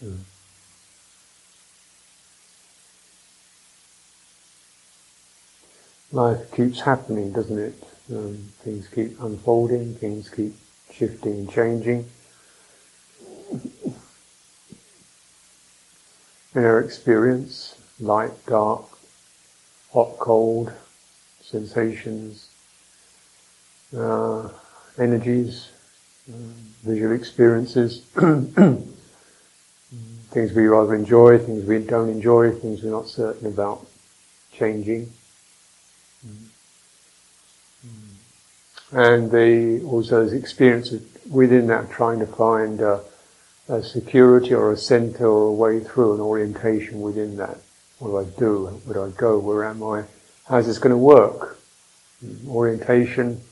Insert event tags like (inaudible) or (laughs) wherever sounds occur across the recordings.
Hmm. Life keeps happening, doesn't it? Um, things keep unfolding, things keep shifting and changing. In our experience, light, dark, hot, cold, sensations, uh, energies, uh, visual experiences. (clears throat) things we rather enjoy, things we don't enjoy, things we're not certain about changing. And the, also there's experience within that trying to find a, a, security or a center or a way through, an orientation within that. What do I do? Where do I go? Where am I? How's this going to work? Orientation.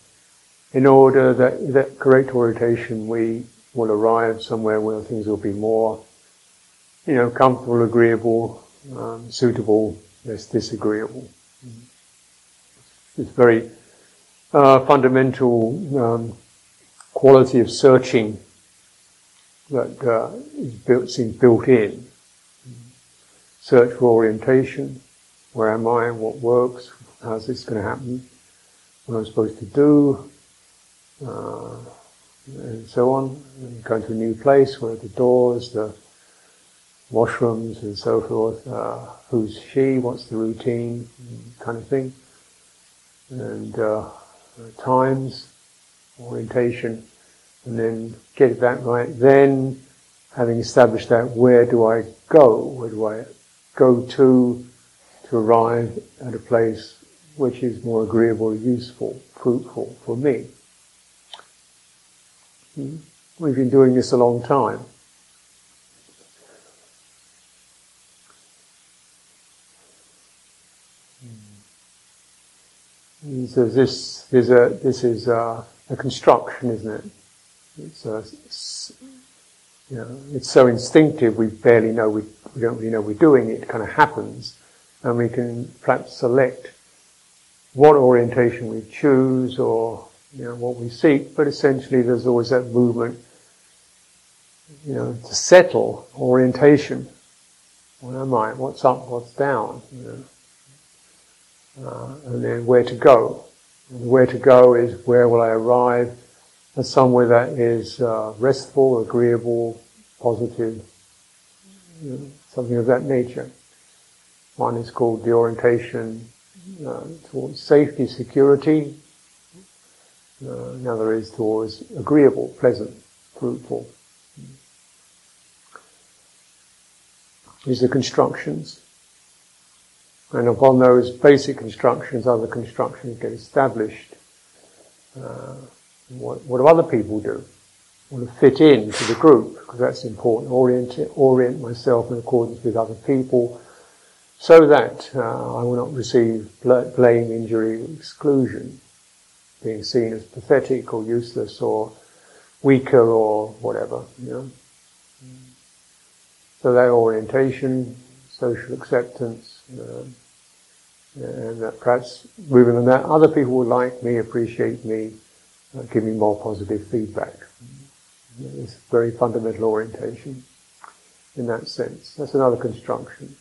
In order that, that correct orientation, we will arrive somewhere where things will be more you know, comfortable, agreeable, um, suitable, less disagreeable. It's very uh, fundamental um, quality of searching that uh, is built, seems built in. Search for orientation. Where am I? What works? How's this going to happen? What am I supposed to do? Uh, and so on. And go to a new place. Where are the doors? The washrooms and so forth. Uh, who's she? What's the routine? Kind of thing. And uh, times, orientation, and then get that right. Then, having established that, where do I go? Where do I go to to arrive at a place which is more agreeable, useful, fruitful for me? Hmm? We've been doing this a long time. So this is a this is a, construction, isn't it? It's a, you know, it's so instinctive we barely know we, we don't really know we're doing it. It kind of happens, and we can perhaps select what orientation we choose or you know what we seek. But essentially, there's always that movement, you know, to settle orientation. What am I? What's up? What's down? You know? Uh, and then where to go. And where to go is where will I arrive at somewhere that is uh, restful, agreeable, positive, you know, something of that nature. One is called the orientation uh, towards safety, security. Uh, another is towards agreeable, pleasant, fruitful. These are constructions. And upon those basic constructions, other constructions get established. Uh, what, what do other people do? Want to fit in to the group, because that's important. Orient, orient myself in accordance with other people, so that uh, I will not receive blame, injury, exclusion, being seen as pathetic or useless or weaker or whatever. You know? So that orientation, social acceptance, uh, and that perhaps on that, other people will like me, appreciate me, uh, give me more positive feedback. It's very fundamental orientation in that sense. That's another construction.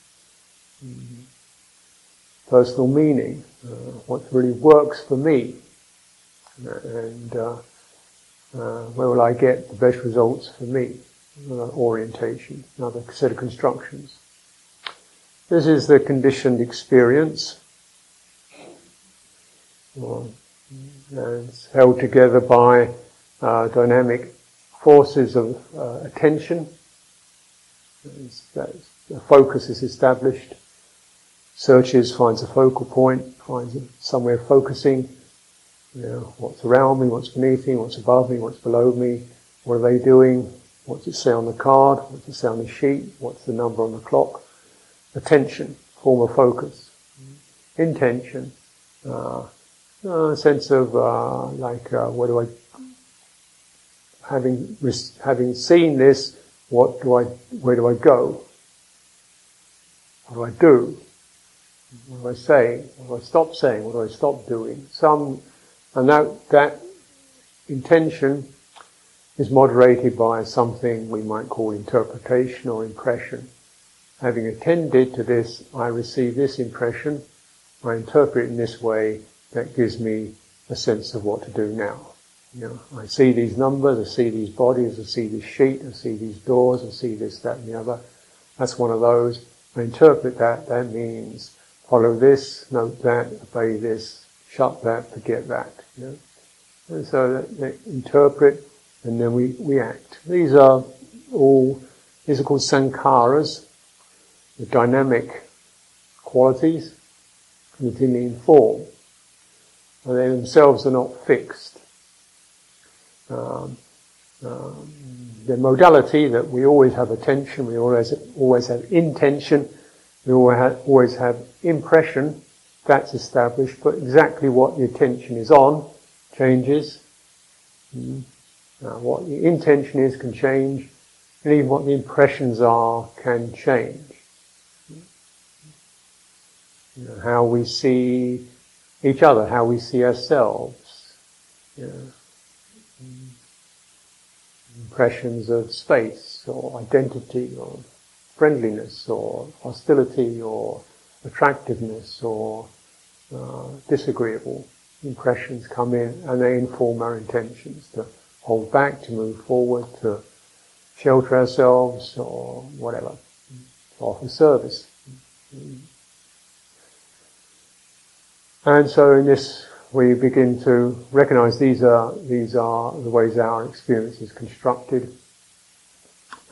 Mm-hmm. Personal meaning, uh, what really works for me, and uh, uh, where will I get the best results for me? orientation, another set of constructions. This is the conditioned experience. and it's held together by uh, dynamic forces of uh, attention. The focus is established. Searches, finds a focal point, finds somewhere focusing. You know, what's around me, what's beneath me, what's above me, what's below me, what are they doing, What's it say on the card? What's it say on the sheet? What's the number on the clock? Attention, form of focus. Intention, uh, a sense of uh, like, uh, what do I, having having seen this, what do I, where do I go? What do I do? What do I say? What do I stop saying? What do I stop doing? Some, and that that intention is moderated by something we might call interpretation or impression. Having attended to this, I receive this impression, I interpret in this way, that gives me a sense of what to do now. You know, I see these numbers, I see these bodies, I see this sheet, I see these doors, I see this, that and the other. That's one of those. I interpret that, that means follow this, note that, obey this, shut that, forget that. You know? And so they interpret and then we, we act. These are all, these are called sankharas, the dynamic qualities continuing form. And they themselves are not fixed. Um, um, the modality that we always have attention, we always always have intention, we always have, always have impression. That's established, but exactly what the attention is on changes. Mm. What the intention is can change, and even what the impressions are can change. You know, how we see each other, how we see ourselves. You know, impressions of space or identity or friendliness or hostility or attractiveness or uh, disagreeable impressions come in and they inform our intentions to hold back, to move forward, to shelter ourselves or whatever, to offer service. And so in this we begin to recognize these are, these are the ways our experience is constructed.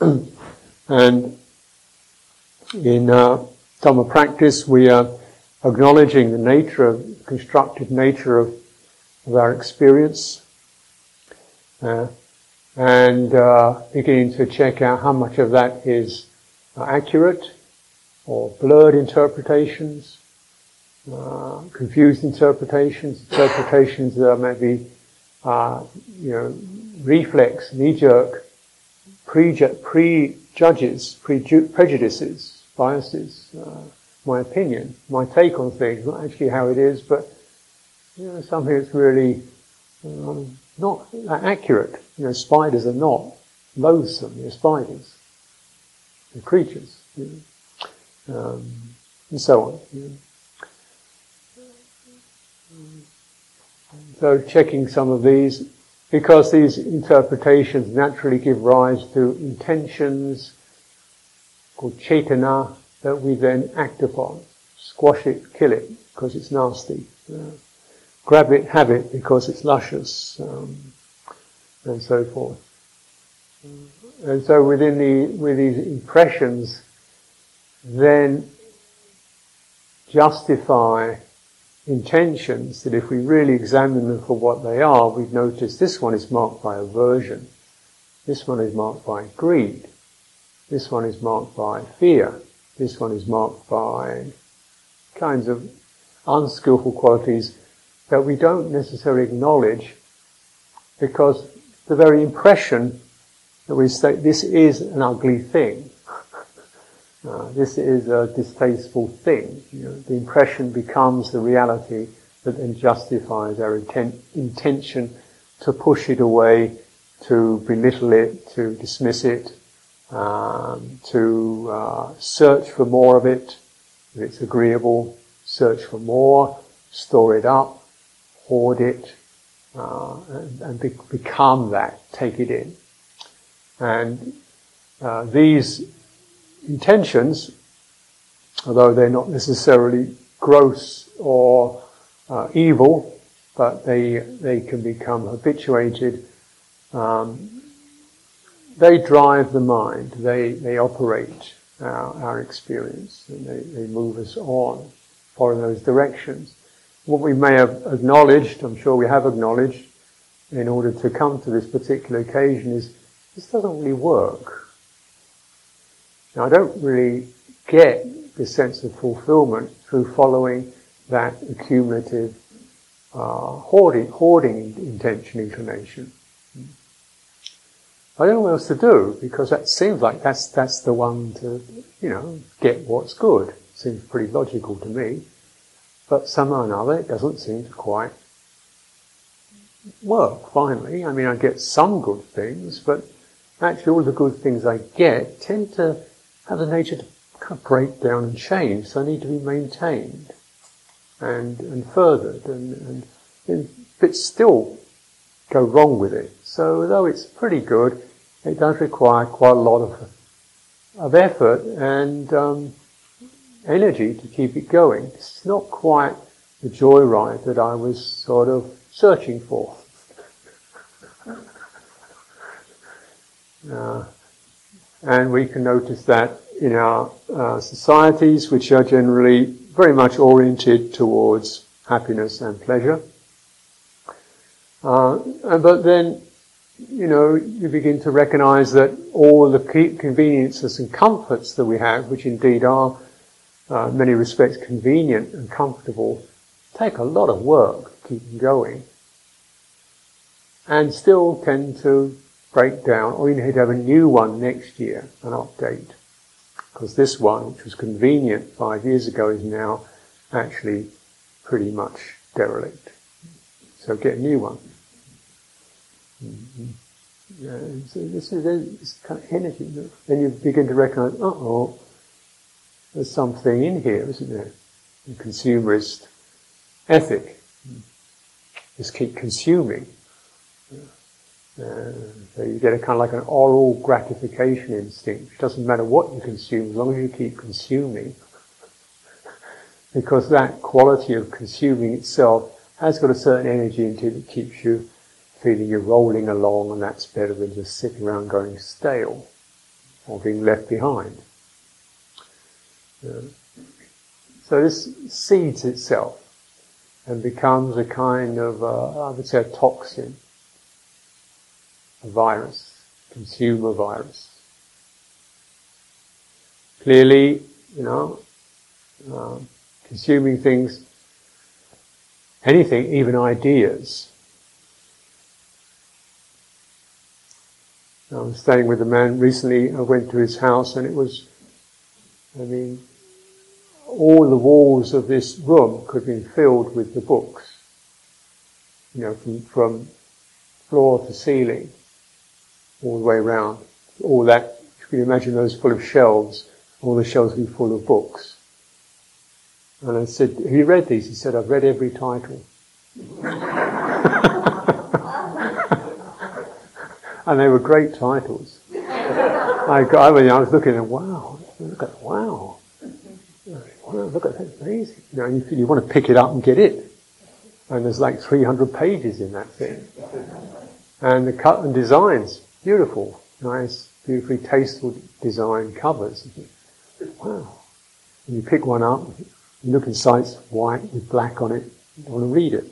(clears throat) and in uh, Dhamma practice, we are acknowledging the nature of, constructed nature of, of our experience, uh, and uh, beginning to check out how much of that is accurate or blurred interpretations, uh, confused interpretations, interpretations that are maybe, uh, you know, reflex, knee-jerk, prejudges, prejudices, biases, uh, my opinion, my take on things, not actually how it is, but you know, something that's really um, not accurate. You know, spiders are not loathsome. They're spiders. They're creatures. You know, um, and so on. You know. So checking some of these, because these interpretations naturally give rise to intentions called cetana that we then act upon. Squash it, kill it, because it's nasty. Uh, grab it, have it, because it's luscious, um, and so forth. And so within the, with these impressions, then justify intentions that if we really examine them for what they are, we'd notice this one is marked by aversion, this one is marked by greed, this one is marked by fear, this one is marked by kinds of unskillful qualities that we don't necessarily acknowledge because the very impression that we say this is an ugly thing this is a distasteful thing. You know, the impression becomes the reality that then justifies our intent, intention to push it away, to belittle it, to dismiss it, um, to uh, search for more of it. If it's agreeable, search for more, store it up, hoard it, uh, and, and be- become that, take it in. And uh, these intentions, although they're not necessarily gross or uh, evil, but they they can become habituated. Um, they drive the mind. They they operate our, our experience, and they, they move us on, follow those directions. What we may have acknowledged, I'm sure we have acknowledged, in order to come to this particular occasion, is this doesn't really work. Now I don't really get the sense of fulfillment through following that accumulative uh, hoarding, hoarding intention inclination. I don't know what else to do because that seems like that's that's the one to you know get what's good. Seems pretty logical to me, but somehow or another it doesn't seem to quite work. Finally, I mean, I get some good things, but actually all the good things I get tend to have the nature to kind of break down and change. So I need to be maintained and and furthered, and, and, and bits still go wrong with it. So though it's pretty good, it does require quite a lot of of effort and um, energy to keep it going. It's not quite the joyride that I was sort of searching for. (laughs) uh, and we can notice that in our uh, societies, which are generally very much oriented towards happiness and pleasure. Uh, but then, you know, you begin to recognize that all the conveniences and comforts that we have, which indeed are uh, many respects convenient and comfortable, take a lot of work to keep them going, and still tend to break down, or you need to have a new one next year, an update. Because this one, which was convenient five years ago, is now actually pretty much derelict. So get a new one. Mm-hmm. Yeah, so this is this kind of energy. Then you begin to recognize, oh, there's something in here, isn't there? The consumerist ethic. Just keep consuming. Uh, so you get a kind of like an oral gratification instinct. It doesn't matter what you consume, as long as you keep consuming. because that quality of consuming itself has got a certain energy into it that keeps you feeling you're rolling along and that's better than just sitting around going stale or being left behind. So this seeds itself and becomes a kind of, uh, I would say, a toxin, a virus, consumer virus. Clearly, you know, uh, consuming things, anything, even ideas. I was staying with a man recently. I went to his house, and it was, I mean, all the walls of this room could be filled with the books. You know, from, from floor to ceiling, all the way around. All that, you can imagine those full of shelves, all the shelves be full of books. And I said, have you read these? He said, I've read every title. (laughs) and they were great titles. I, got, I, mean, I was looking at, wow, look at, wow wow, look at that, amazing. You know, you, you want to pick it up and get it. And there's like 300 pages in that thing. And the cut and designs, beautiful, nice, beautifully tasteful design covers. Wow. And you pick one up, you look inside, it's white with black on it, you want to read it.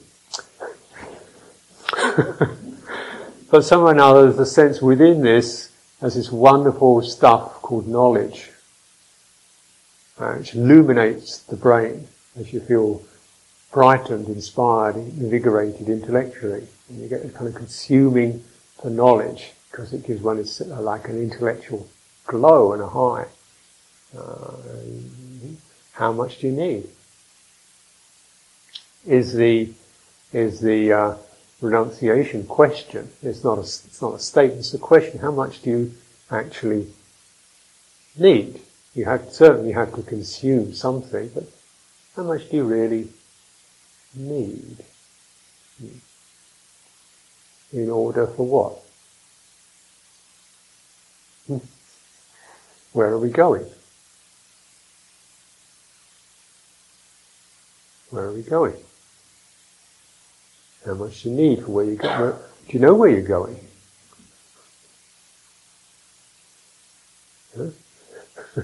(laughs) but somehow or another, there's a sense within this as this wonderful stuff called knowledge uh, which illuminates the brain as you feel brightened, inspired, invigorated intellectually. And you get a kind of consuming for knowledge because it gives one a, like an intellectual glow and a high. Uh, how much do you need? Is the is the uh, renunciation question? It's not a it's not a statement. It's a question. How much do you actually need? You have certainly have to consume something, but how much do you really need? In order for what? Where are we going? Where are we going? How much do you need for where you go? Do you know where you're going? Huh? (laughs)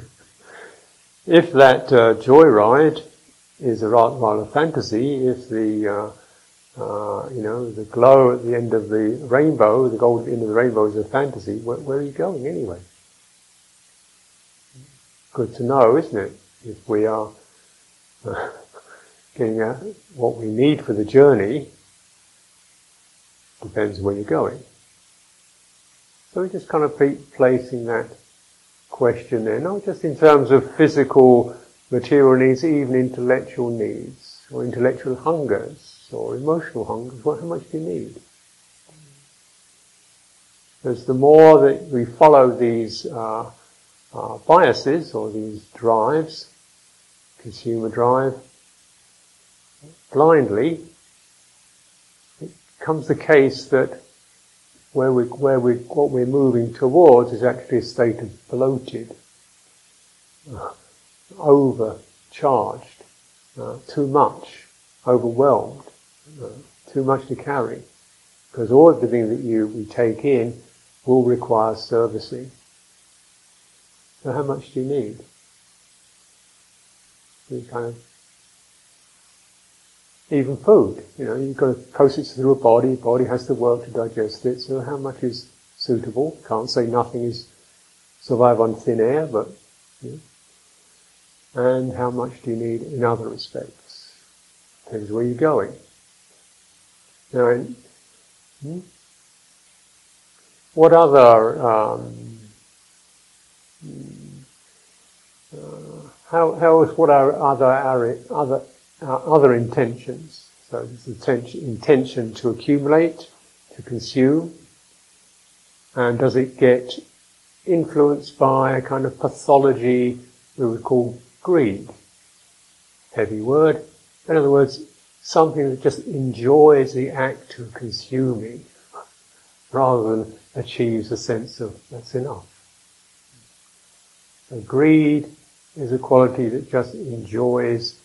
if that uh, joyride is a rather fantasy, if the uh, uh, you know, the glow at the end of the rainbow, the gold end of the rainbow is a fantasy. Where, where are you going anyway? Good to know, isn't it? If we are uh, (laughs) getting at what we need for the journey, depends where you're going. So we're just kind of placing that question there, not just in terms of physical, material needs, even intellectual needs, or intellectual hungers, or emotional hungers. Well, how much do you need? Because the more that we follow these uh, uh, biases or these drives, consumer drive, blindly, it comes the case that where we, where we, what we're moving towards is actually a state of bloated, uh, overcharged, uh, too much, overwhelmed, too much to carry. Because all of the things that you we take in will require servicing. So how much do you need? You kind of even food. You know, you've got to process it through a body. Body has to work to digest it. So how much is suitable? Can't say nothing is survive on thin air, but you know. and how much do you need in other respects? Depends where you're going. Now, hmm? what other um, uh, how what are other other uh, other intentions. So this intention, intention to accumulate, to consume, and does it get influenced by a kind of pathology we would call greed? Heavy word. In other words, something that just enjoys the act of consuming rather than achieves a sense of that's enough. So greed is a quality that just enjoys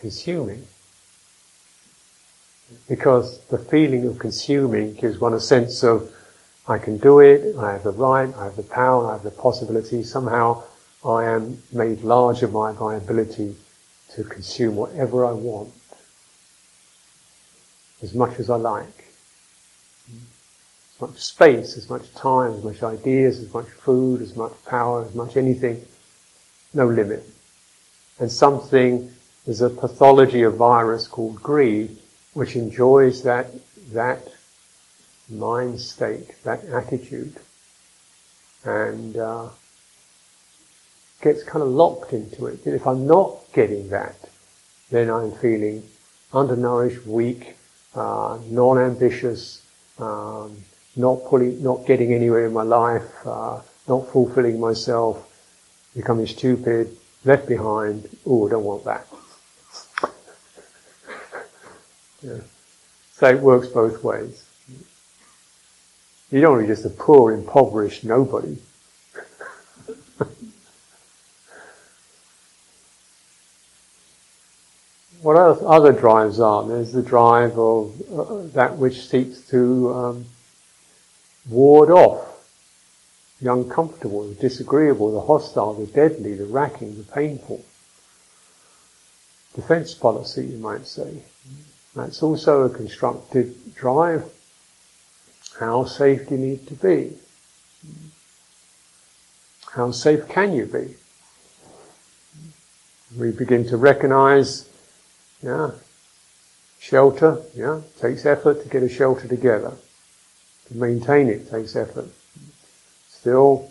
consuming. Because the feeling of consuming gives one a sense of, I can do it, I have the right, I have the power, I have the possibility, somehow I am made larger by my ability to consume whatever I want, as much as I like. As much space, as much time, as much ideas, as much food, as much power, as much anything, no limit. And something there's a pathology of virus called greed, which enjoys that, that mind state, that attitude, and uh, gets kind of locked into it. If I'm not getting that, then I'm feeling undernourished, weak, uh, non-ambitious, um, not pulling, not getting anywhere in my life, uh, not fulfilling myself, becoming stupid, left behind. Oh, I don't want that. (laughs) Yeah. So it works both ways. You don't want to be just a poor, impoverished nobody. What other drives are? There's the drive of uh, that which seeks to um, ward off the uncomfortable, the disagreeable, the hostile, the deadly, the racking, the painful. Defense policy, you might say. That's also a constructed drive. How safe do you need to be? How safe can you be? We begin to recognize, yeah, shelter, yeah, takes effort to get a shelter together. To maintain it takes effort. Still,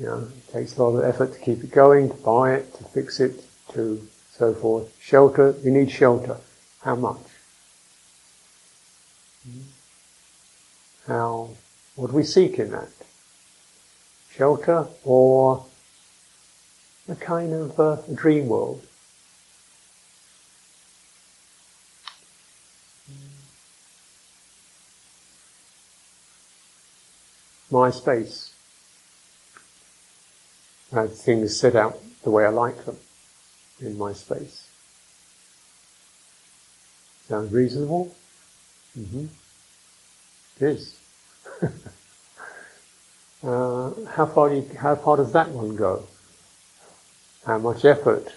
you know, it takes a lot of effort to keep it going, to buy it, to fix it, to so forth. Shelter, you need shelter. How much? How, what do we seek in that? Shelter or a kind of uh, a dream world? My space. I have things set out the way I like them in my space. Sounds reasonable? Mm-hmm. It is. (laughs) uh, how far do you, how far does that one go? How much effort?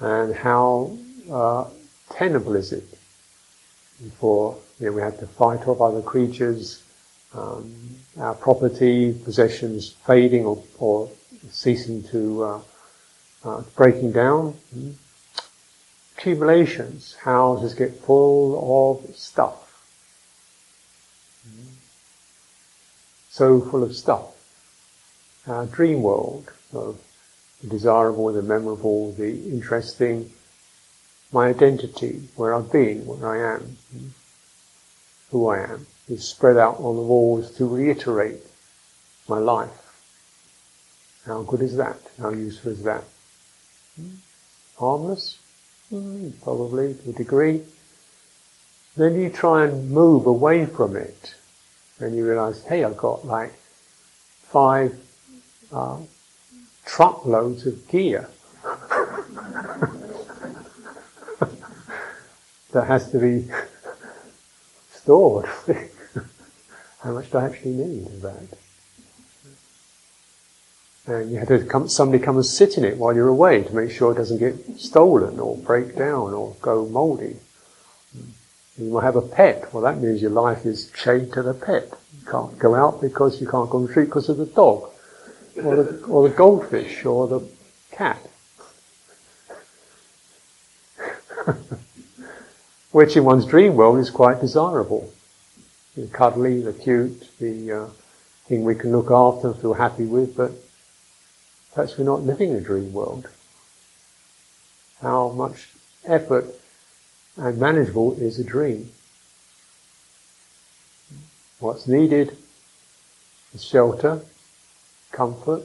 And how uh, tenable is it? before you know, we had to fight off other creatures, um, our property, possessions fading or, or ceasing to uh, uh, breaking down. Accumulations, houses get full of stuff. So full of stuff. Our dream world of the desirable, the memorable, the interesting, my identity, where I've been, where I am, who I am, is spread out on the walls to reiterate my life. How good is that? How useful is that? Harmless? Mm, probably to a degree. Then you try and move away from it, and you realize, hey, I've got like five uh, truckloads of gear (laughs) that has to be (laughs) stored. (laughs) How much do I actually need of that? And you have to come, somebody come and sit in it while you're away to make sure it doesn't get stolen or break down or go mouldy. You might have a pet. Well, that means your life is chained to the pet. You can't go out because you can't go on the street because of the dog, or the, or the goldfish, or the cat. (laughs) Which in one's dream world is quite desirable. The cuddly, the cute, the uh, thing we can look after and feel happy with, but Perhaps we're not living a dream world. How much effort and manageable is a dream? What's needed is shelter, comfort,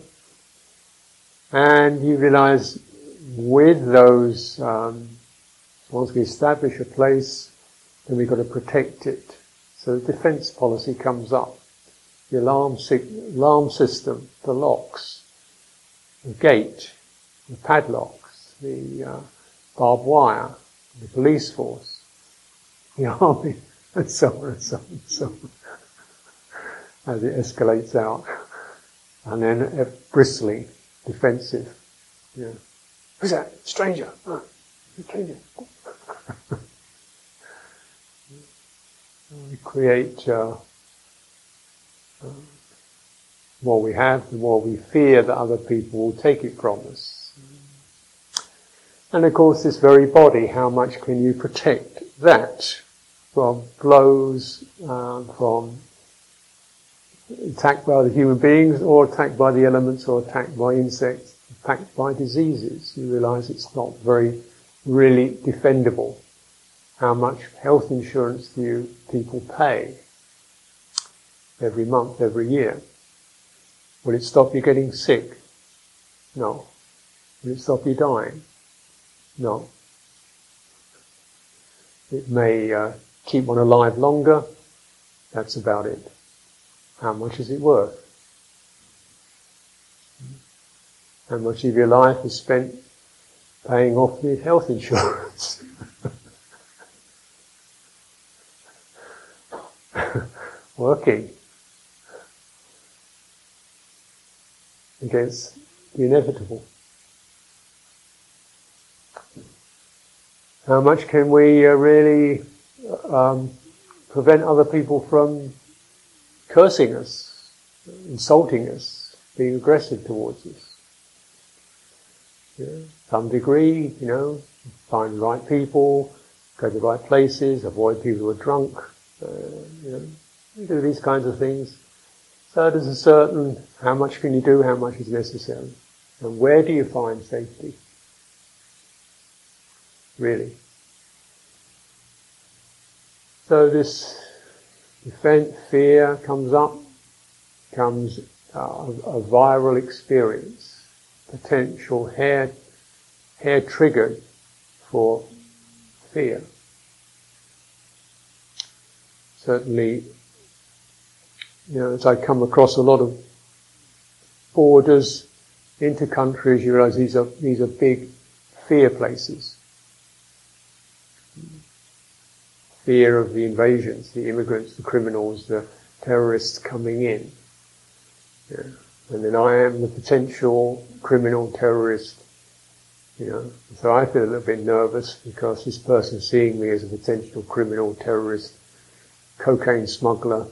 and you realize with those, um, once we establish a place, then we've got to protect it. So the defense policy comes up. The alarm, alarm system, the locks, the gate, the padlocks, the uh, barbed wire, the police force, the (laughs) army, and so on and so on and so on, as it escalates out. And then uh, bristling, defensive. Yeah. Who's that? Stranger. Oh, stranger. (laughs) we create uh, uh, more we have, the more we fear that other people will take it from us. And of course, this very body, how much can you protect that from blows, um, from attacked by the human beings, or attacked by the elements, or attacked by insects, attacked by diseases? You realize it's not very really defendable. How much health insurance do you people pay every month, every year? Will it stop you getting sick? No. Will it stop you dying? No. It may uh, keep one alive longer. That's about it. How much is it worth? How much of your life is spent paying off the health insurance? (laughs) Working. against the inevitable. How much can we uh, really um, prevent other people from cursing us, insulting us, being aggressive towards us? Yeah, some degree, you know, find the right people, go to the right places, avoid people who are drunk, uh, you know, do these kinds of things. So there's a certain how much can you do, how much is necessary, and where do you find safety? Really. So this defense, fear comes up, comes uh, a viral experience, potential hair, hair triggered for fear. Certainly you know, as I come across a lot of borders into countries, you realise these are these are big fear places. Fear of the invasions, the immigrants, the criminals, the terrorists coming in. Yeah. And then I am the potential criminal terrorist You know, so I feel a little bit nervous because this person seeing me as a potential criminal, terrorist, cocaine smuggler,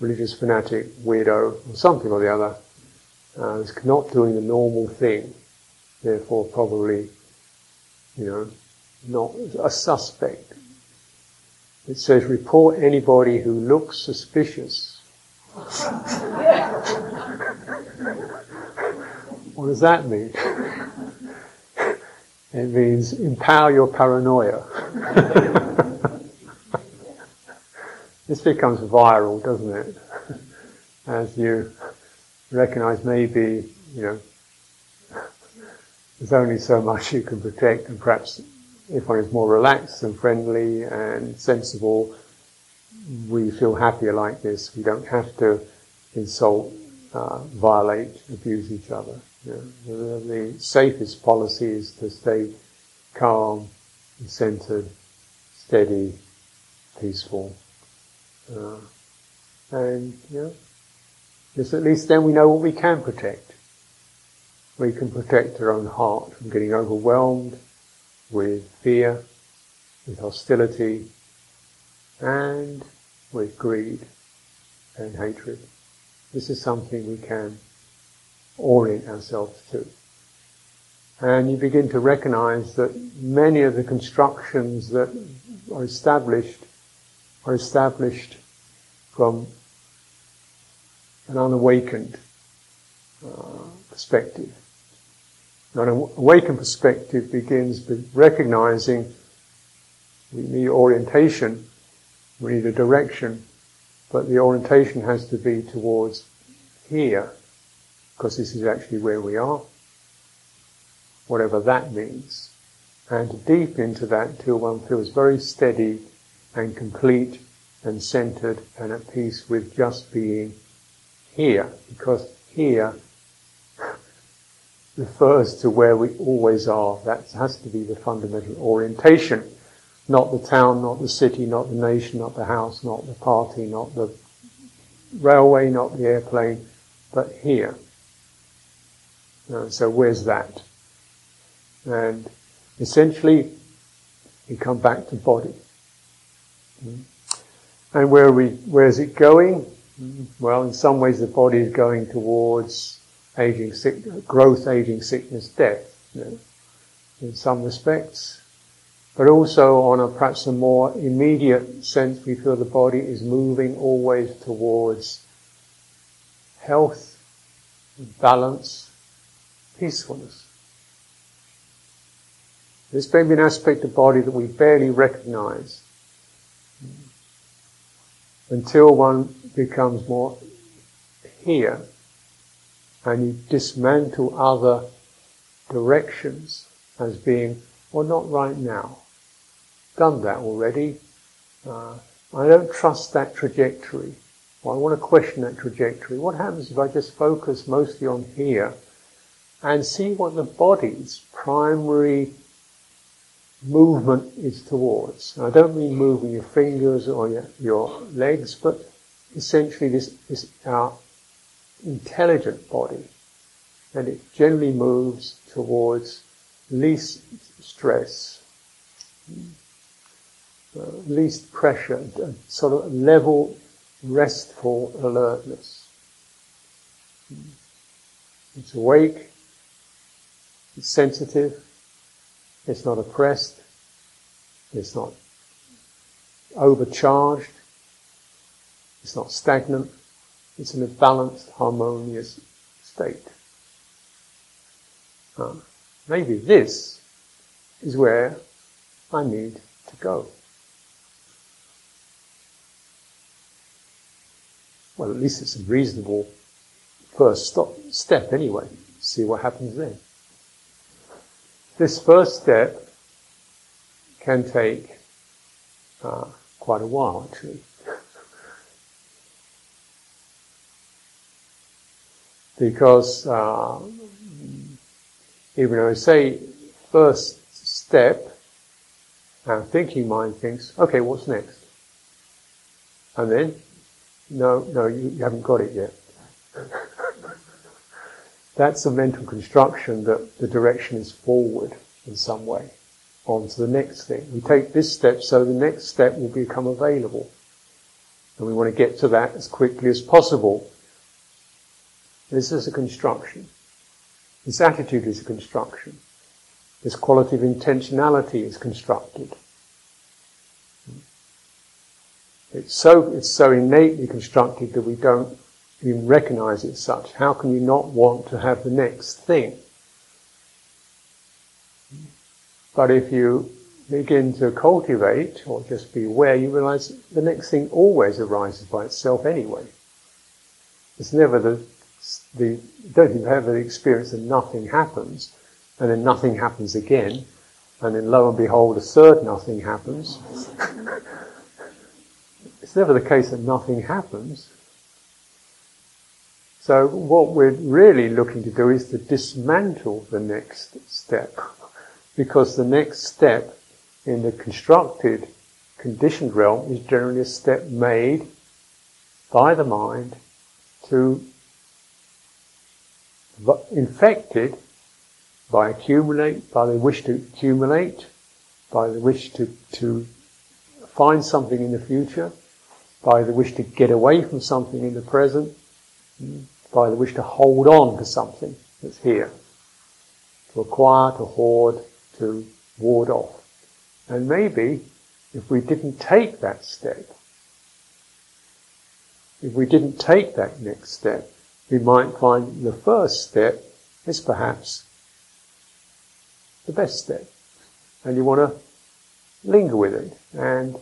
religious fanatic, weirdo, or something or the other, uh, is not doing the normal thing. Therefore, probably, you know, not a suspect. It says, report anybody who looks suspicious. (laughs) what does that mean? (laughs) It means empower your paranoia. (laughs) this becomes viral, doesn't it? (laughs) As you recognize maybe, you know, there's only so much you can protect, and perhaps if one is more relaxed and friendly and sensible, we feel happier like this. We don't have to insult, uh, violate, abuse each other. The, the, safest policy is to stay calm, centered, steady, peaceful, uh, and you know, just at least then we know what we can protect. We can protect our own heart from getting overwhelmed with fear, with hostility, and with greed and hatred. This is something we can orient ourselves to. And you begin to recognize that many of the constructions that are established are established from an unawakened uh, perspective. An awakened perspective begins with recognizing we need orientation, we need a direction, but the orientation has to be towards here, because this is actually where we are, whatever that means. And deep into that till one feels very steady and complete and centered and at peace with just being here, because here (laughs) refers to where we always are. That has to be the fundamental orientation. Not the town, not the city, not the nation, not the house, not the party, not the railway, not the airplane, but here. Uh, so where's that? And essentially, we come back to body. Mm. And where we, where is it going? Mm. Well, in some ways, the body is going towards aging, sick, growth, aging, sickness, death. You know, in some respects, but also on a perhaps a more immediate sense, we feel the body is moving always towards health, balance, peacefulness. This may be an aspect of body that we barely recognize until one becomes more here and you dismantle other directions as being, well, not right now. Done that already. Uh, I don't trust that trajectory. Well, I want to question that trajectory. What happens if I just focus mostly on here and see what the body's primary movement is towards? I don't mean moving your fingers or your, your legs, but essentially this, this our intelligent body, and it generally moves towards least stress, uh, least pressure, sort of level, restful alertness. It's awake, it's sensitive, it's not oppressed, it's not overcharged, it's not stagnant, it's in a balanced, harmonious state. Uh, maybe this is where I need to go. Well, at least it's a reasonable first stop, step anyway. See what happens then. This first step can take uh, quite a while, actually. (laughs) because uh, even though I say first step, our thinking mind thinks, okay, what's next? And then, no, no, you, you haven't got it yet. (laughs) That's a mental construction that the direction is forward. in some way on to the next thing. We take this step so the next step will become available. And we want to get to that as quickly as possible. This is a construction. This attitude is a construction. This quality of intentionality is constructed. It's so, it's so innately constructed that we don't even recognize it such. How can you not want to have the next thing? But if you begin to cultivate or just be aware, you realize the next thing always arises by itself anyway. It's never the, the don't you have the experience that nothing happens and then nothing happens again and then lo and behold a third nothing happens. (laughs) it's never the case that nothing happens. So what we're really looking to do is to dismantle the next step because the next step in the constructed, conditioned realm is generally a step made by the mind to infected by accumulate, by the wish to accumulate, by the wish to, to find something in the future, by the wish to get away from something in the present, by the wish to hold on to something that's here, to acquire, to hoard, to ward off. And maybe if we didn't take that step, if we didn't take that next step, we might find the first step is perhaps the best step. And you want to linger with it and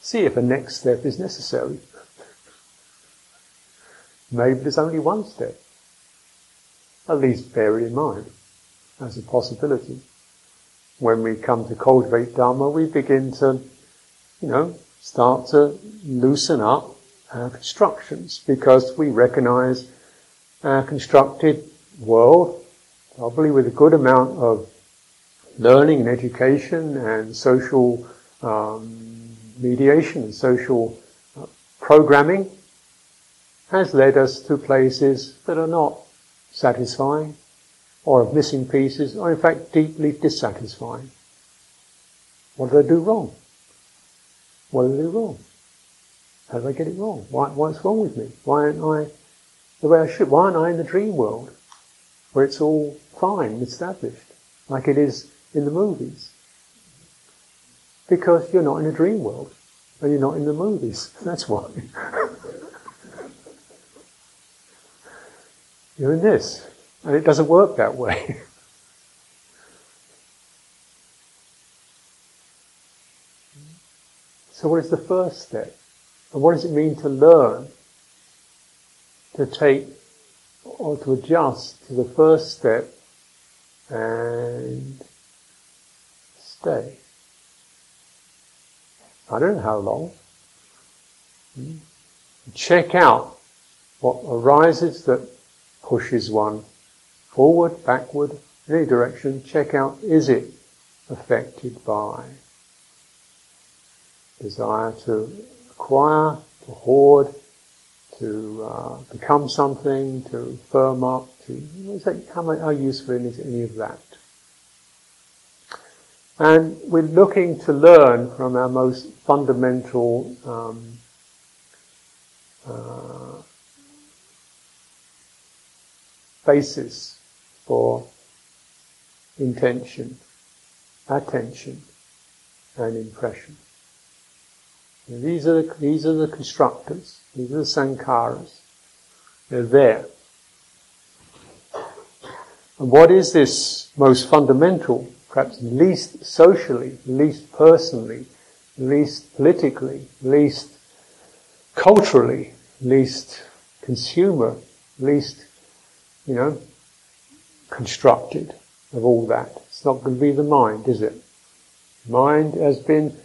see if a next step is necessary. Maybe there's only one step. At least bear it in mind as a possibility when we come to cultivate Dharma, we begin to, you know, start to loosen up our constructions because we recognize our constructed world, probably with a good amount of learning and education and social um, mediation and social uh, programming, has led us to places that are not satisfying, or of missing pieces, or in fact deeply dissatisfying. What did I do wrong? What did I do wrong? How did I get it wrong? Why, what's wrong with me? Why aren't I the way I should? Why aren't I in the dream world where it's all fine, established, like it is in the movies? Because you're not in a dream world and you're not in the movies. (laughs) That's why. (laughs) you're in this. And it doesn't work that way. (laughs) so what is the first step? And what does it mean to learn to take or to adjust to the first step and stay? I don't know how long. Hmm? Check out what arises that pushes one forward, backward, any direction, check out is it affected by desire to acquire, to hoard, to uh, become something, to firm up, to how, how useful is any of that? And we're looking to learn from our most fundamental um, uh, basis for intention, attention, and impression. And these are the, these are the constructors. These are the sankharas. They're there. And what is this most fundamental, perhaps least socially, least personally, least politically, least culturally, least consumer, least, you know, constructed of all that. It's not going to be the mind, is it? Mind has been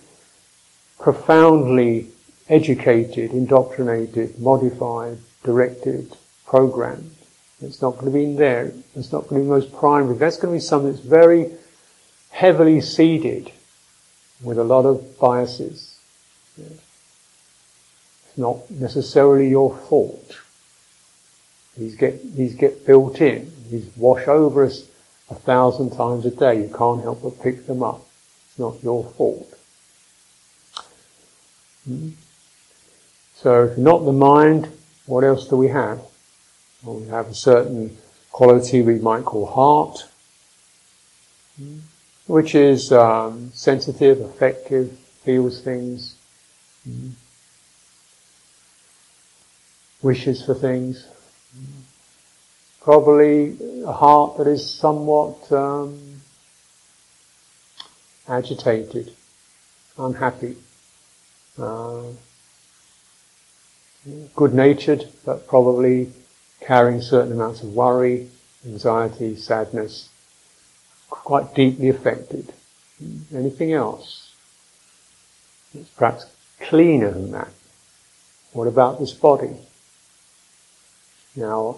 profoundly educated, indoctrinated, modified, directed, programmed. It's not going to be in there. It's not going to be most primary. That's going to be something that's very heavily seeded with a lot of biases. It's not necessarily your fault. These get, these get built in. These wash over us a thousand times a day. You can't help but pick them up. It's not your fault. Hmm? So, if not the mind, what else do we have? Well, we have a certain quality we might call heart, hmm? which is um, sensitive, affective, feels things, hmm? wishes for things. Probably a heart that is somewhat um, agitated, unhappy, uh, good-natured, but probably carrying certain amounts of worry, anxiety, sadness, quite deeply affected. Anything else? It's perhaps cleaner than that. What about this body? Now,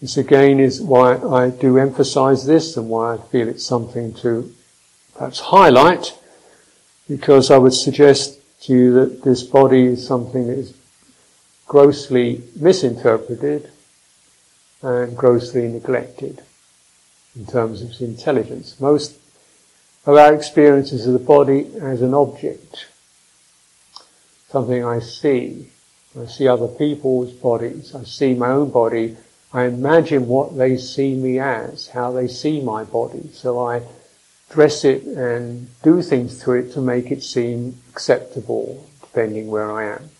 this again is why I do emphasize this and why I feel it's something to perhaps highlight, because I would suggest to you that this body is something that is grossly misinterpreted and grossly neglected in terms of its intelligence. Most of our experiences of the body as an object, something I see. I see other people's bodies. I see my own body. I imagine what they see me as, how they see my body. So I dress it and do things to it to make it seem acceptable, depending where I am.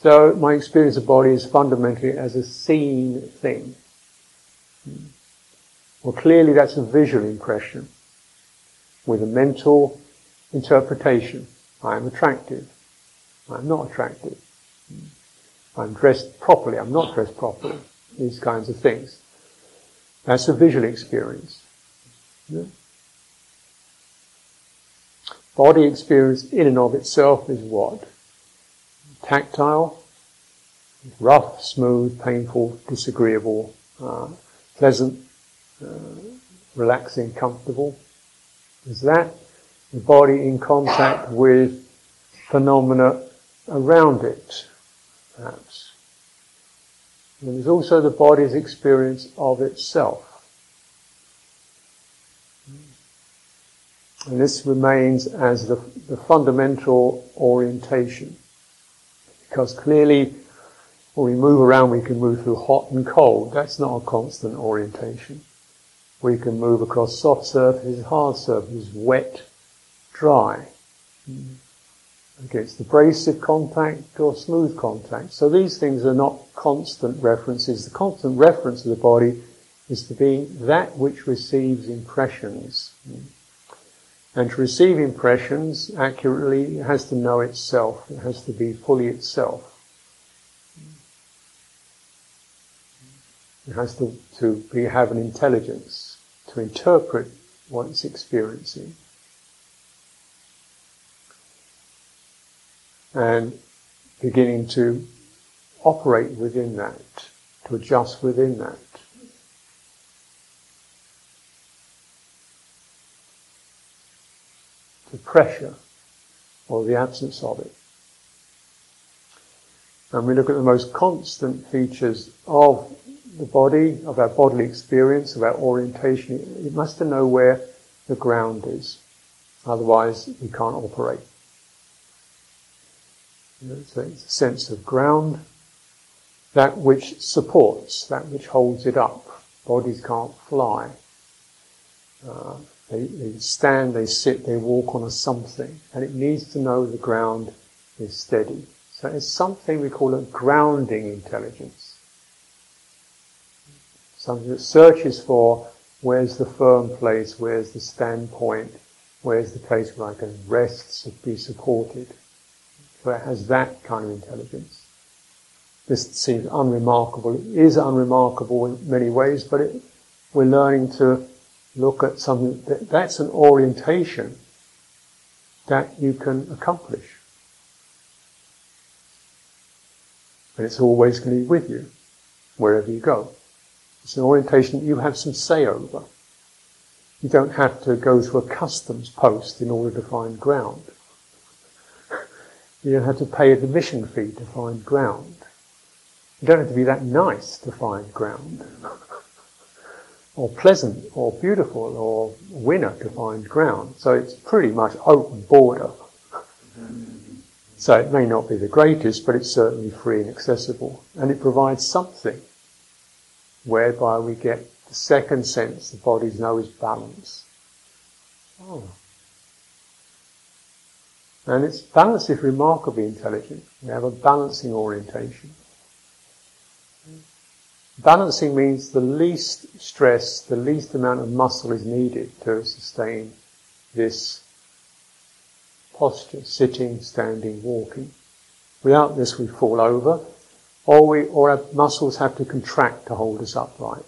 So my experience of body is fundamentally as a seen thing. Well, clearly that's a visual impression with a mental interpretation. I am attractive. I'm not attractive. I'm dressed properly. I'm not dressed properly. These kinds of things. That's a visual experience. Yeah. Body experience in and of itself is what? Tactile, rough, smooth, painful, disagreeable, uh, pleasant, uh, relaxing, comfortable. Is that the body in contact with phenomena around it, perhaps? And there's also the body's experience of itself. And this remains as the, the fundamental orientation. Because clearly, when we move around, we can move through hot and cold. That's not a constant orientation. We can move across soft surfaces, hard surfaces, wet, dry, against the abrasive contact or smooth contact. So these things are not constant references. The constant reference of the body is to be that which receives impressions. And to receive impressions accurately, it has to know itself. It has to be fully itself. It has to, to be, have an intelligence to interpret what it's experiencing. And beginning to operate within that, to adjust within that. the pressure or the absence of it. And we look at the most constant features of the body, of our bodily experience, of our orientation. It must know where the ground is. Otherwise, we can't operate. It's a sense of ground, that which supports, that which holds it up. Bodies can't fly. Uh, they, they stand, they sit, they walk on a something, and it needs to know the ground is steady. So it's something we call a grounding intelligence. Something that searches for where's the firm place, where's the standpoint, where's the place where I can rest, be supported. So it has that kind of intelligence. This seems unremarkable. It is unremarkable in many ways, but it, we're learning to look at something that, that's an orientation that you can accomplish. And it's always going to be with you wherever you go. It's an orientation that you have some say over. You don't have to go through a customs post in order to find ground. You don't have to pay admission fee to find ground. You don't have to be that nice to find ground. (laughs) or pleasant or beautiful or winner to find ground. So it's pretty much open border. (laughs) So it may not be the greatest, but it's certainly free and accessible. And it provides something whereby we get the second sense the body's know is balance. Oh. And its balance is remarkably intelligent. We have a balancing orientation. Balancing means the least stress, the least amount of muscle is needed to sustain this posture, sitting, standing, walking. Without this we fall over, or, we, or our muscles have to contract to hold us upright.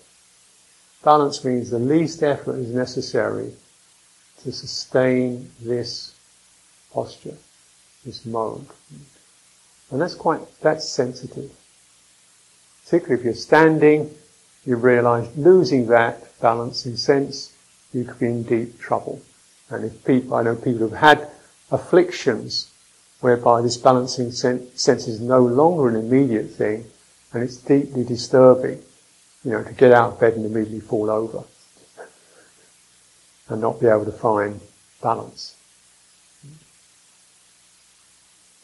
Balance means the least effort is necessary to sustain this posture, this mode. And that's quite, that's sensitive. Particularly if you're standing, you realize losing that balancing sense, you could be in deep trouble. And if people, I know people who've had afflictions whereby this balancing sense is no longer an immediate thing and it's deeply disturbing, you know, to get out of bed and immediately fall over (laughs) and not be able to find balance.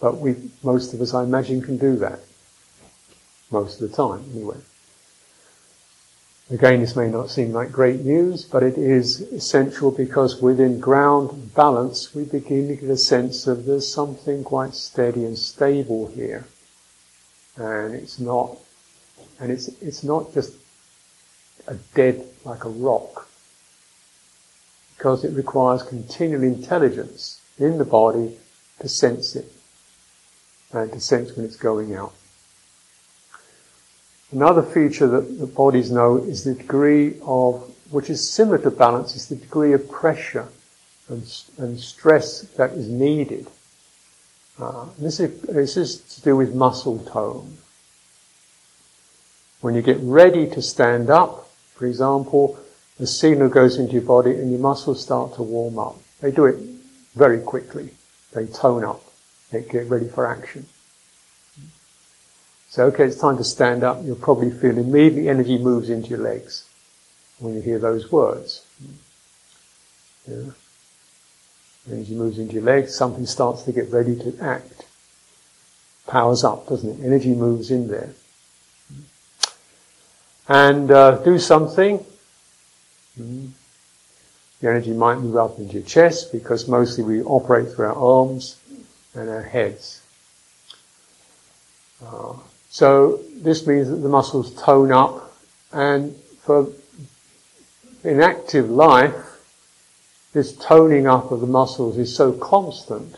But we, most of us, I imagine, can do that most of the time, anyway. Again, this may not seem like great news, but it is essential because within ground balance, we begin to get a sense of there's something quite steady and stable here. And it's not, and it's, it's not just a dead, like a rock. Because it requires continual intelligence in the body to sense it. And to sense when it's going out. Another feature that the bodies know is the degree of, which is similar to balance, is the degree of pressure and, and stress that is needed. Uh, this, is, this is to do with muscle tone. When you get ready to stand up, for example, the signal goes into your body and your muscles start to warm up. They do it very quickly. They tone up. They get ready for action. So, okay, it's time to stand up. You'll probably feel immediately energy moves into your legs when you hear those words. Yeah. Energy moves into your legs, something starts to get ready to act. Powers up, doesn't it? Energy moves in there. And uh, do something. The energy might move up into your chest because mostly we operate through our arms and our heads. Uh, so this means that the muscles tone up and for in active life, this toning up of the muscles is so constant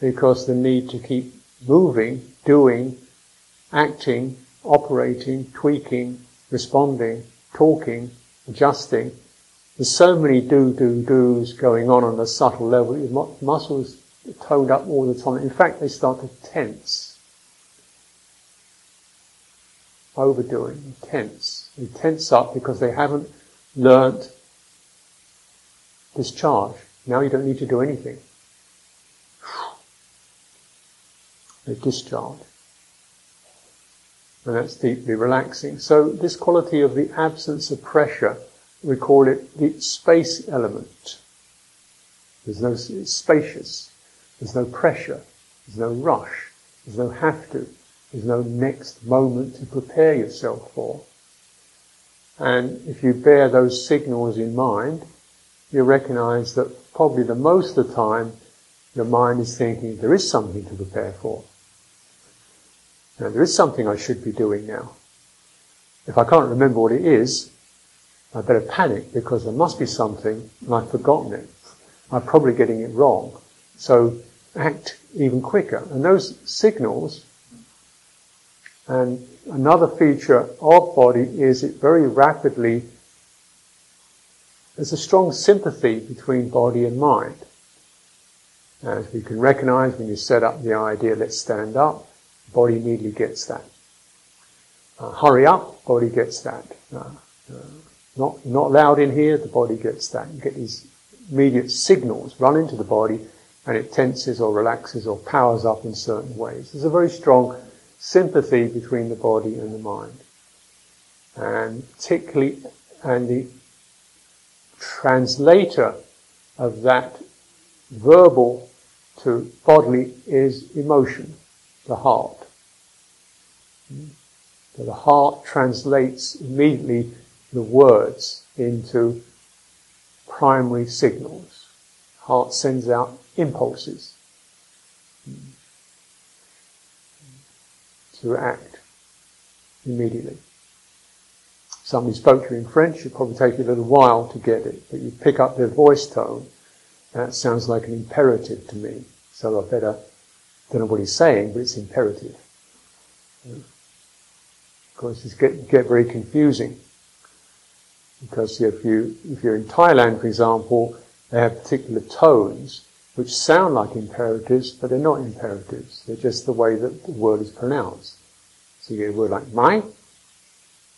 because the need to keep moving, doing, acting, operating, tweaking, responding, talking, adjusting. There's so many do, do, do's going on on a subtle level. Your muscles toned up all the time. In fact, they start to tense overdoing, tense. They tense up because they haven't learnt discharge. Now you don't need to do anything. (sighs) They discharge. And that's deeply relaxing. So this quality of the absence of pressure, we call it the space element. There's no, it's spacious. There's no pressure. There's no rush. There's no have to. There's no next moment to prepare yourself for. And if you bear those signals in mind, you recognize that probably the most of the time your mind is thinking there is something to prepare for. Now, there is something I should be doing now. If I can't remember what it is, I better panic because there must be something and I've forgotten it. I'm probably getting it wrong. So act even quicker. And those signals and another feature of body is it very rapidly, there's a strong sympathy between body and mind. As we can recognize when you set up the idea, let's stand up, body immediately gets that. Uh, hurry up, body gets that. Uh, uh, not, not loud in here, the body gets that. You get these immediate signals run into the body and it tenses or relaxes or powers up in certain ways. There's a very strong sympathy between the body and the mind. And particularly and the translator of that verbal to bodily is emotion, the heart. So the heart translates immediately the words into primary signals. Heart sends out impulses to act immediately. Somebody spoke to you in French, it'd probably take you a little while to get it, but you pick up their voice tone, that sounds like an imperative to me. So I better, don't know what he's saying, but it's imperative. Of course, it get, get very confusing. Because if you, if you're in Thailand, for example, they have particular tones which sound like imperatives, but they're not imperatives. They're just the way that the word is pronounced. So you get a word like my,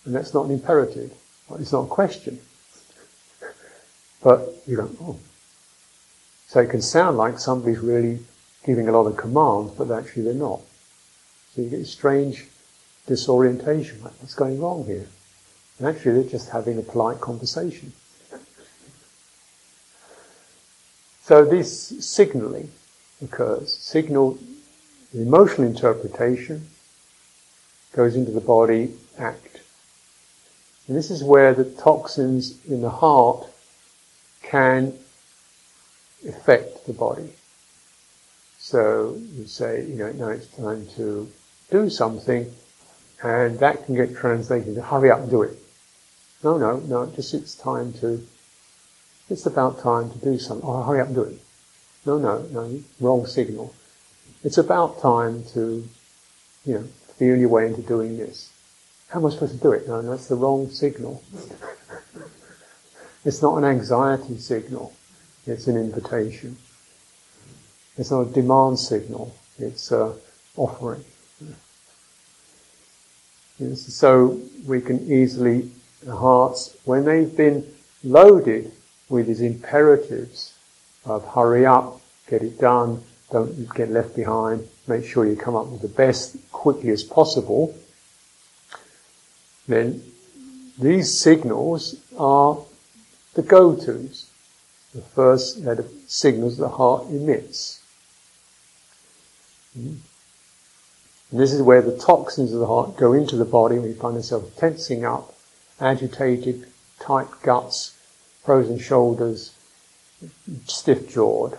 and that's not an imperative. It's not a question. (laughs) But you go, oh. So it can sound like somebody's really giving a lot of commands, but actually they're not. So you get strange disorientation. Like, what's going wrong here? And actually, they're just having a polite conversation. So this signaling occurs. Signal, the emotional interpretation goes into the body, act. And this is where the toxins in the heart can affect the body. So you say, you know, now it's time to do something, and that can get translated to hurry up do it. No, no, no, just it's time to, it's about time to do something. Oh, hurry up and do it. No, no, no, wrong signal. It's about time to, you know, feel your way into doing this. How am I supposed to do it? No, no, that's the wrong signal. (laughs) it's not an anxiety signal. It's an invitation. It's not a demand signal. It's a offering. So we can easily, the hearts, when they've been loaded with these imperatives of hurry up, get it done, don't get left behind, make sure you come up with the best quickly as possible, then these signals are the go-tos, the first set of signals the heart emits. And this is where the toxins of the heart go into the body. We find ourselves tensing up, agitated, tight guts, frozen shoulders, stiff jawed.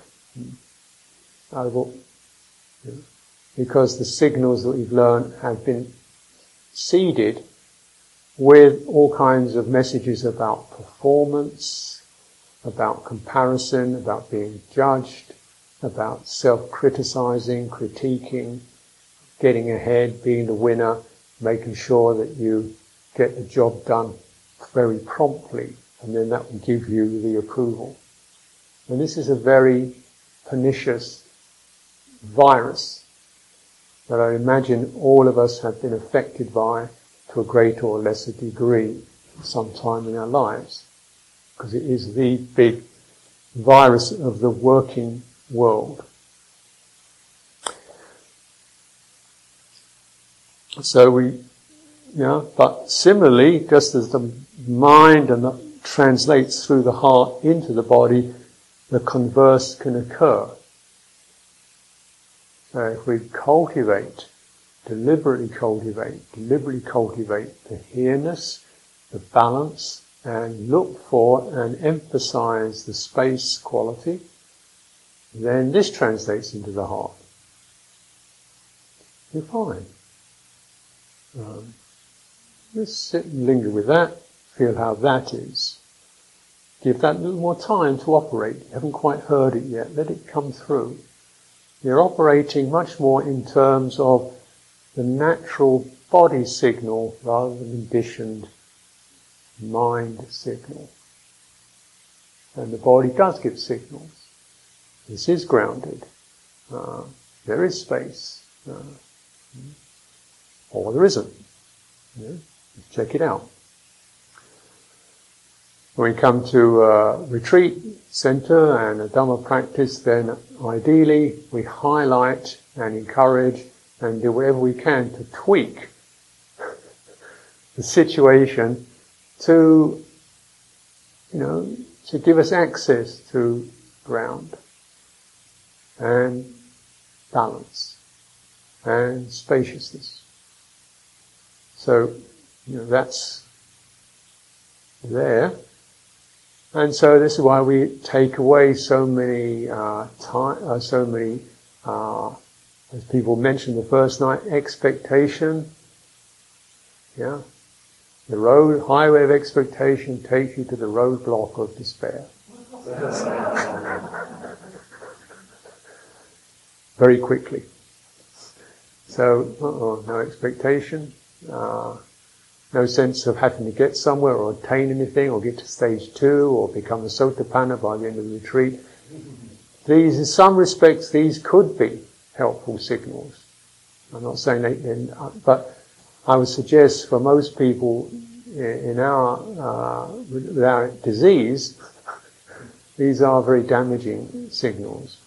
Because the signals that we've learned have been seeded with all kinds of messages about performance, about comparison, about being judged, about self-criticizing, critiquing, getting ahead, being the winner, making sure that you get the job done very promptly, and then that will give you the approval. And this is a very pernicious virus that I imagine all of us have been affected by to a greater or lesser degree sometime in our lives. Because it is the big virus of the working world. So we, know, but similarly, just as the mind and the, translates through the heart into the body, the converse can occur. So if we cultivate, deliberately cultivate, deliberately cultivate the here-ness, the balance, and look for and emphasize the space quality, then this translates into the heart. You're fine. Um, sit and linger with that, feel how that is. Give that a little more time to operate. You haven't quite heard it yet. Let it come through. You're operating much more in terms of the natural body signal rather than conditioned mind signal. And the body does give signals. This is grounded. Uh, there is space. Uh, or there isn't. Yeah? Check it out. When we come to a retreat center and a Dhamma practice, then ideally we highlight and encourage and do whatever we can to tweak the situation to you know, to give us access to ground and balance and spaciousness. So, you know, that's there. And so this is why we take away so many uh, time, uh, so many, uh, as people mentioned the first night, expectation. Yeah, the road highway of expectation takes you to the roadblock of despair. (laughs) Very quickly. So, no expectation. Uh, no sense of having to get somewhere or attain anything or get to stage two or become a sotapanna by the end of the retreat. These, in some respects, these could be helpful signals. I'm not saying they, but I would suggest for most people in our, uh, with our disease, (laughs) these are very damaging signals.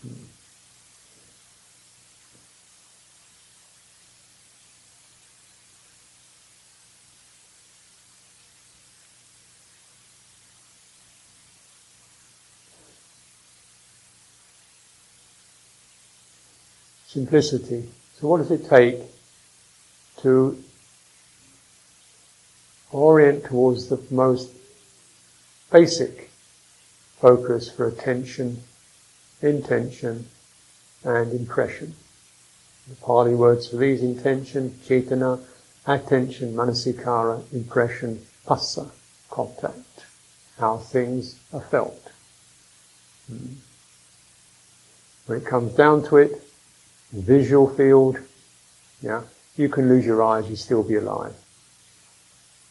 Simplicity. So what does it take to orient towards the most basic focus for attention, intention, and impression? The Pali words for these intention, cetana, attention, manasikara, impression, phassa, contact, how things are felt. Hmm. When it comes down to it, visual field, yeah, you can lose your eyes, you still be alive.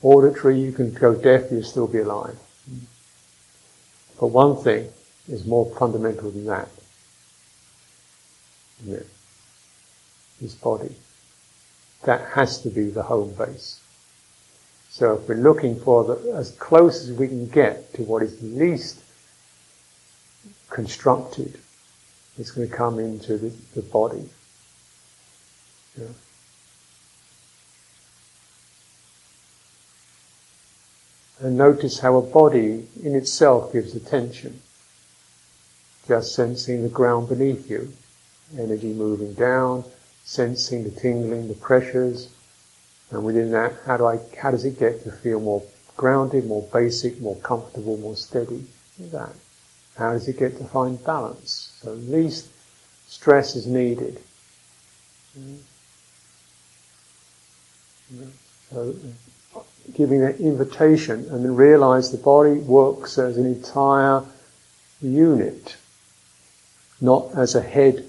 Auditory, you can go deaf, you still be alive. But one thing is more fundamental than that. Yeah. This body. That has to be the home base. So if we're looking for the, as close as we can get to what is least constructed it's going to come into the, the body. Yeah. And notice how a body in itself gives attention. Just sensing the ground beneath you, energy moving down, sensing the tingling, the pressures, and within that, how do I, how does it get to feel more grounded, more basic, more comfortable, more steady? That. How does it get to find balance? So least stress is needed. So giving that invitation and then realize the body works as an entire unit, not as a head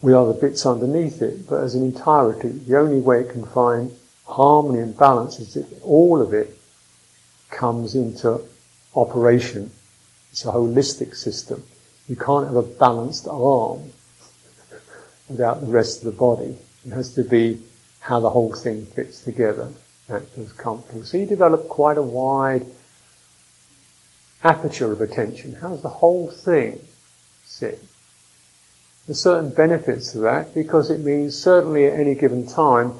with other bits underneath it, but as an entirety. The only way it can find harmony and balance is that all of it comes into operation it's a holistic system. You can't have a balanced arm without the rest of the body. It has to be how the whole thing fits together. That comfortable. So you develop quite a wide aperture of attention. How does the whole thing sit? There's certain benefits to that because it means certainly at any given time,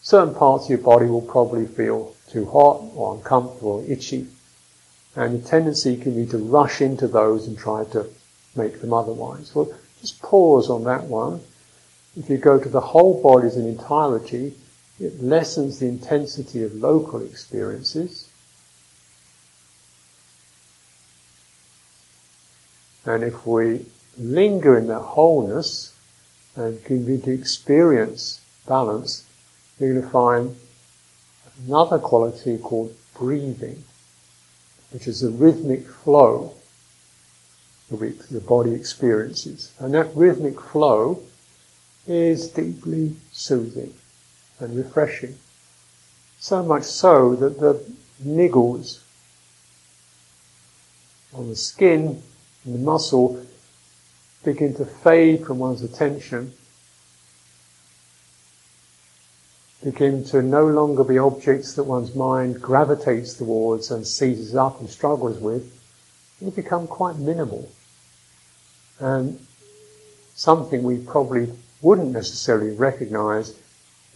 certain parts of your body will probably feel too hot or uncomfortable or itchy. And the tendency can be to rush into those and try to make them otherwise. Well, just pause on that one. If you go to the whole body as an entirety, it lessens the intensity of local experiences. And if we linger in that wholeness and begin to experience balance, you're going to find another quality called breathing which is the rhythmic flow that the body experiences. And that rhythmic flow is deeply soothing and refreshing. So much so that the niggles on the skin and the muscle begin to fade from one's attention begin to no longer be objects that one's mind gravitates towards and seizes up and struggles with, they become quite minimal. And something we probably wouldn't necessarily recognize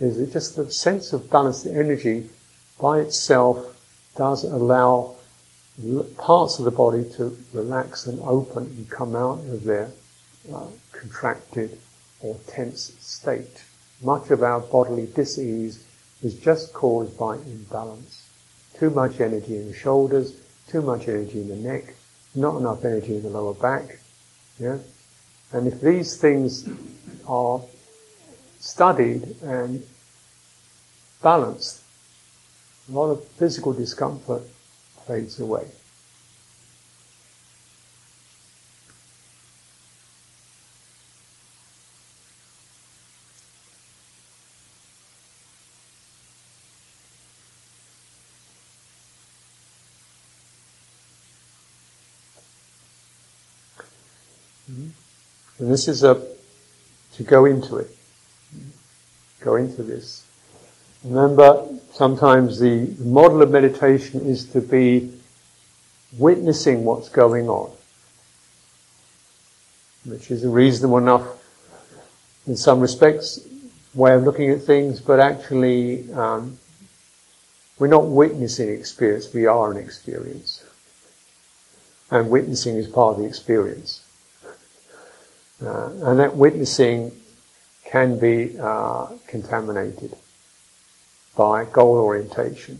is that just the sense of balanced energy by itself does allow parts of the body to relax and open and come out of their uh, contracted or tense state. Much of our bodily disease is just caused by imbalance. Too much energy in the shoulders, too much energy in the neck, not enough energy in the lower back. Yeah? And if these things are studied and balanced, a lot of physical discomfort fades away. And this is a, to go into it. Go into this. Remember, sometimes the model of meditation is to be witnessing what's going on, which is a reasonable enough, in some respects, way of looking at things, but actually, um, we're not witnessing experience, we are an experience. And witnessing is part of the experience. Uh, and that witnessing can be uh, contaminated by goal orientation,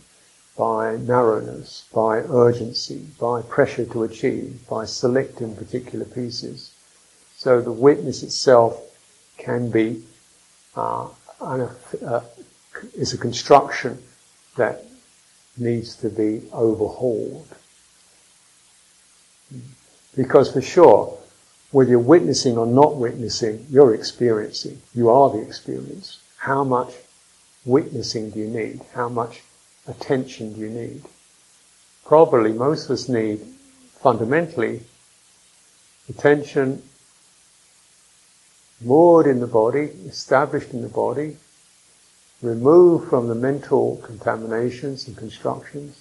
by narrowness, by urgency, by pressure to achieve, by selecting particular pieces. So the witness itself can be uh, an, uh, is a construction that needs to be overhauled. Because for sure, whether you're witnessing or not witnessing, you're experiencing. You are the experience. How much witnessing do you need? How much attention do you need? Probably most of us need fundamentally attention moored in the body, established in the body, removed from the mental contaminations and constructions,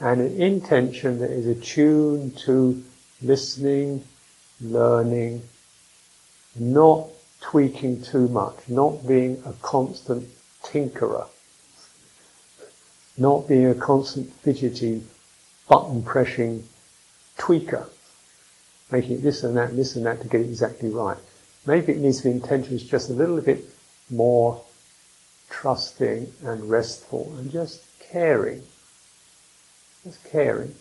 and an intention that is attuned to listening, learning, not tweaking too much, not being a constant tinkerer, not being a constant fidgety, button pressing tweaker, making this and that this and that to get it exactly right. Maybe it needs to be intention is just a little bit more trusting and restful and just caring. Just caring.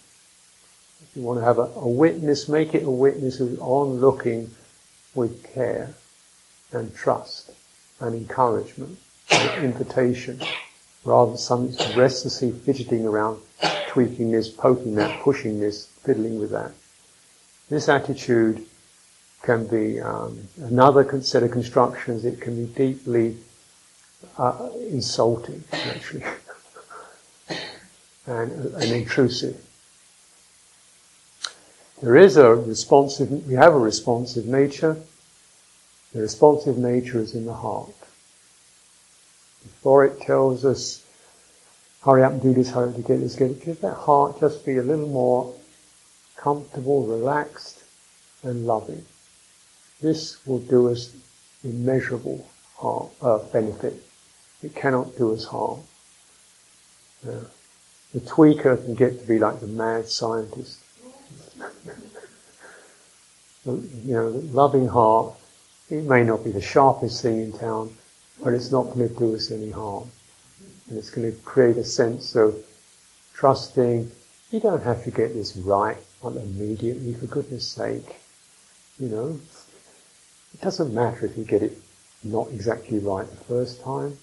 If you want to have a, a witness, make it a witness who's on looking with care and trust and encouragement and invitation rather than some restlessly fidgeting around, tweaking this, poking that, pushing this, fiddling with that. This attitude can be um, another set of constructions. It can be deeply uh, insulting, actually, (laughs) and, and intrusive. There is a responsive, we have a responsive nature. The responsive nature is in the heart. Before it tells us, hurry up and do this, hurry up to get this, get it, just that heart just be a little more comfortable, relaxed, and loving. This will do us immeasurable harm, uh, benefit. It cannot do us harm. Uh, the tweaker can get to be like the mad scientist you know, loving heart, it may not be the sharpest thing in town, but it's not going to do us any harm. And it's going to create a sense of trusting. You don't have to get this right immediately, for goodness sake. You know, it doesn't matter if you get it not exactly right the first time.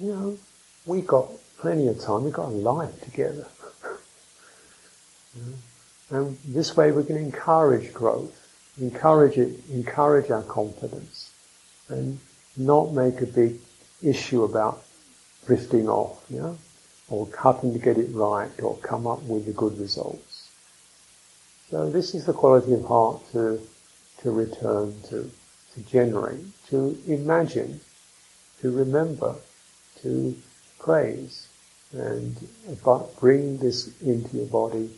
You know, we got plenty of time. We got a life together. (laughs) you know? And this way we can encourage growth, encourage it, encourage our confidence, and not make a big issue about drifting off, know, or cutting to get it right, or come up with the good results. So this is the quality of heart to, to return to, to generate, to imagine, to remember, to praise, and bring this into your body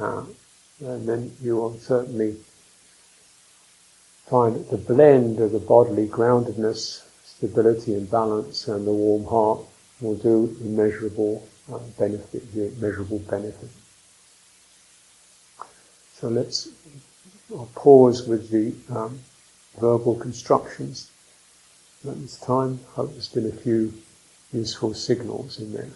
uh, and then you will certainly find that the blend of the bodily groundedness, stability and balance and the warm heart will do immeasurable uh, benefit, the measurable benefit. So let's I'll pause with the um, verbal constructions at this time. I Hope there's been a few useful signals in there.